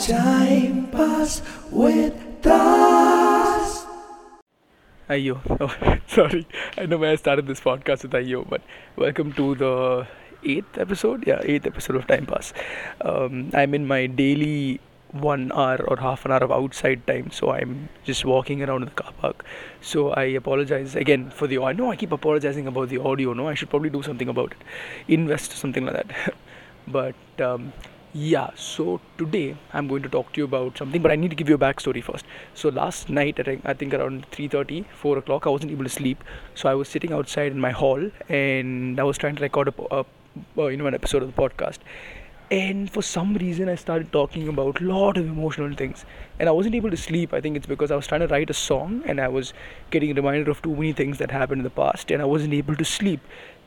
Time pass with us. Ayo. Oh, sorry. I know why I started this podcast with Ayo, but welcome to the eighth episode. Yeah, eighth episode of Time Pass. Um, I'm in my daily one hour or half an hour of outside time, so I'm just walking around in the car park. So I apologize again for the. I know I keep apologizing about the audio. No, I should probably do something about it. Invest something like that. but um, yeah, so today I'm going to talk to you about something, but I need to give you a backstory first. So last night, at I think around 3:30, 4 o'clock, I wasn't able to sleep. So I was sitting outside in my hall, and I was trying to record a, a you know an episode of the podcast. And for some reason, I started talking about a lot of emotional things, and I wasn't able to sleep. I think it's because I was trying to write a song, and I was getting reminded of too many things that happened in the past, and I wasn't able to sleep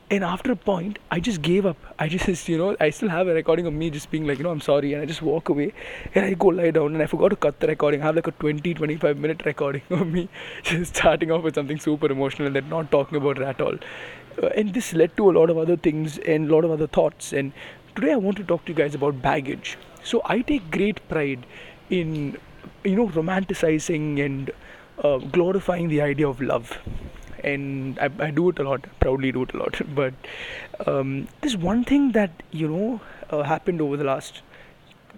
and after a point i just gave up. I just you know i still have a recording of me just being like you know i'm sorry. And i just walk away. And i go lie down and i forgot to cut the recording. I have like a 20 25 minute recording of me just starting off with something super emotional and then not talking about it at all. Uh, and this led to a lot of other things and a lot of other thoughts. And today i want to talk to you guys about baggage. So i take great pride in you know romanticizing and uh, glorifying the idea of love and I, I do it a lot proudly do it a lot but um, there's one thing that you know uh, happened over the last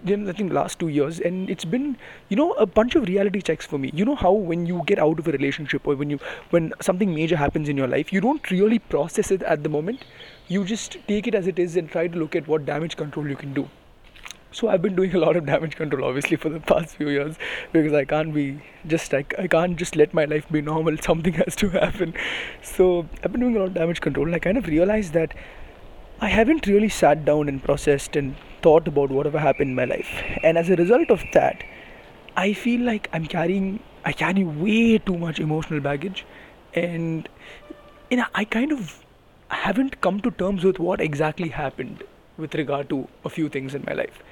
I think last two years, and it's been you know a bunch of reality checks for me. You know how when you get out of a relationship or when you when something major happens in your life, you don't really process it at the moment. You just take it as it is and try to look at what damage control you can do so I've been doing a lot of damage control obviously for the past few years because I can't be just like I can't just let my life be normal. Something has to happen. So I've been doing a lot of damage control. And I kind of realized that I haven't really sat down and processed and thought about whatever happened in my life. And as a result of that I feel like I'm carrying I carry way too much emotional baggage. And you know I kind of haven't come to terms with what exactly happened with regard to a few things in my life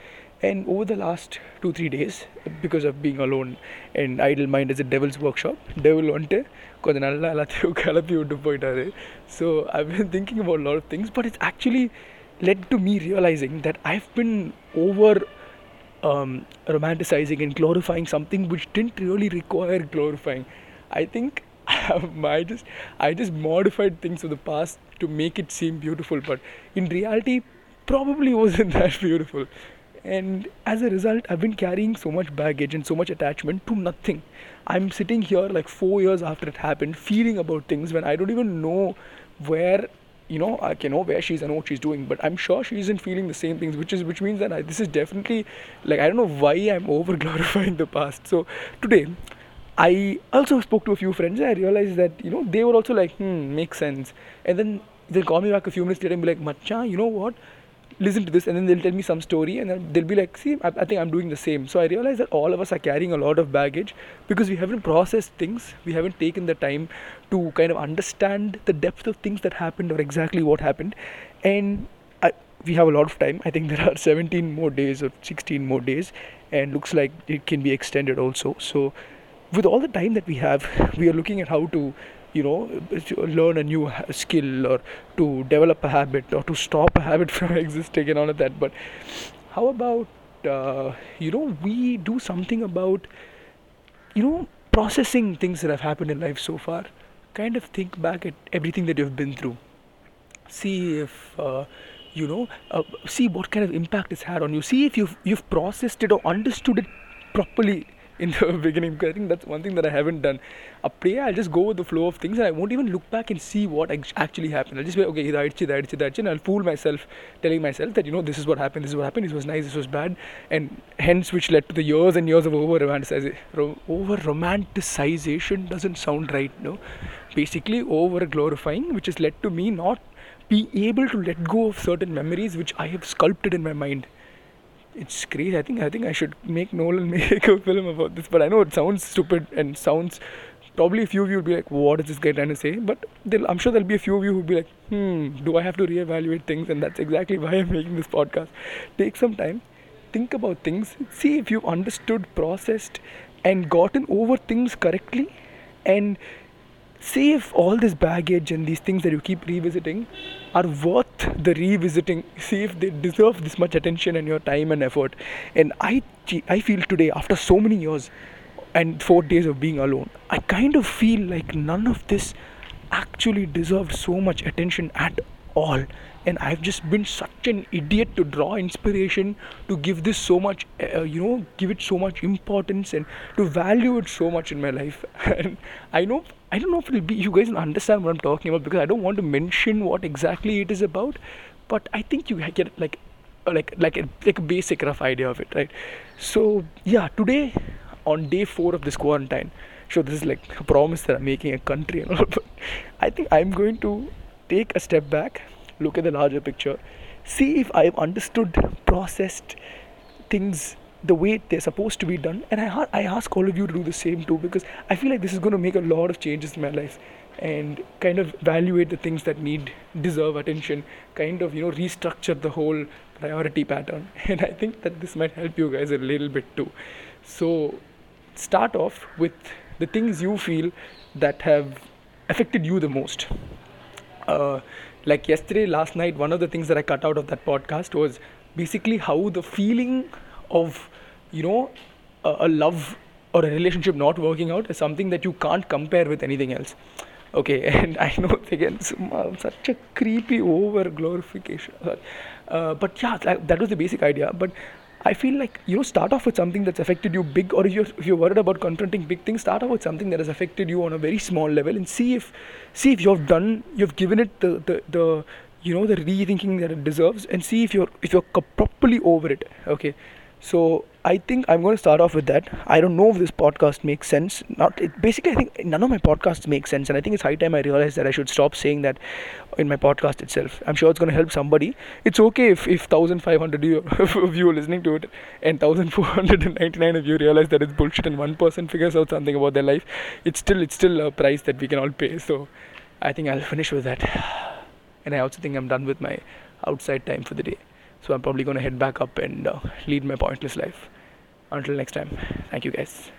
and over the last two three days because of being alone and idle mind is a devil's workshop devil வந்துட்டு கொஞ்சம் நல்லா எல்லாத்தையும் கிளப்பி விட்டு போயிட்டாரு so I've been thinking about a lot of things but it's actually led to me realizing that I've been over um, romanticizing and glorifying something which didn't really require glorifying I think I just I just modified things of the past to make it seem beautiful but in reality probably wasn't that beautiful. And as a result i've been carrying so much baggage and so much attachment to nothing. I'm sitting here like four years after it happened feeling about things when i don't even know where you know i can know where she's and what she's doing. But i'm sure she isn't feeling the same things which is which means that I, this is definitely like i don't know why i'm over glorifying the past. So today i also spoke to a few friends and i realized that you know they were also like hmm makes sense. And then they'll call me back a few minutes later and be like macha you know what listen to this and then they'll tell me some story and then they'll be like see I, I, think i'm doing the same. So i realize that all of us are carrying a lot of baggage because we haven't processed things. We haven't taken the time to kind of understand the depth of things that happened or exactly what happened. And I, we have a lot of time. I think there are 17 more days or 16 more days and looks like it can be extended also. So with all the time that we have we are looking at how to you know learn a new skill or to develop a habit or to stop a habit from existing and all of that. But how about uh, you know we do something about you know processing things that have happened in life so far. Kind of think back at everything that you've been through. See if uh, you know uh, see what kind of impact it's had on you. See if you've you've processed it or understood it properly in the beginning because I think that's one thing that I haven't done. A prayer, I'll just go with the flow of things and I won't even look back and see what actually happened. I'll just be okay, idchi, that, idchi, and I'll fool myself, telling myself that, you know, this is what happened, this is what happened, this was nice, this was bad, and hence which led to the years and years of over romanticization. Over romanticization doesn't sound right, no? Basically, over glorifying, which has led to me not being able to let go of certain memories which I have sculpted in my mind it's crazy. I think I think I should make Nolan make a film about this. But I know it sounds stupid and sounds probably a few of you will be like, what is this guy trying to say? But I'm sure there'll be a few of you who'll be like, hmm, do I have to reevaluate things? And that's exactly why I'm making this podcast. Take some time, think about things, see if you've understood, processed, and gotten over things correctly, and see if all this baggage and these things that you keep revisiting are worth the revisiting. See if they deserve this much attention and your time and effort. And i i feel today after so many years and 4 days of being alone i kind of feel like none of this actually deserved so much attention at all. And i've just been such an idiot to draw inspiration to give this so much uh, you know give it so much importance and to value it so much in my life. And i know i don't know if it'll be you guys understand what i'm talking about because i don't want to mention what exactly it is about but i think you get like like like a, like a basic rough idea of it right? So yeah today on day 4 of this quarantine so this is like a promise that i'm making a country and all but i think i'm going to take a step back look at the larger picture, see if I've understood, processed things the way they're supposed to be done. And I, I ask all of you to do the same too because I feel like this is going to make a lot of changes in my life and kind of evaluate the things that need deserve attention kind of you know restructure the whole priority pattern. And i think that this might help you guys a little bit too. So start off with the things you feel that have affected you the most uh, like yesterday, last night, one of the things that I cut out of that podcast was basically how the feeling of, you know, a, a love or a relationship not working out is something that you can't compare with anything else. Okay, and I know again, such a creepy over glorification. Uh, but yeah, that was the basic idea. But I feel like you know start off with something that's affected you big, or if you're if you're worried about confronting big things, start off with something that has affected you on a very small level, and see if see if you've done you've given it the the, the you know the rethinking that it deserves, and see if you're if you're properly over it. Okay, so I think I'm going to start off with that. I don't know if this podcast makes sense. Not it, basically, I think none of my podcasts make sense, and I think it's high time I realize that I should stop saying that in my podcast itself. I'm sure it's going to help somebody. It's okay if if 1,500 of you are listening to it, and 1,499 of you realize that it's bullshit, and one person figures out something about their life. It's still it's still a price that we can all pay. So I think I'll finish with that, and I also think I'm done with my outside time for the day. So I'm probably going to head back up and uh, lead my pointless life. Until next time, thank you guys.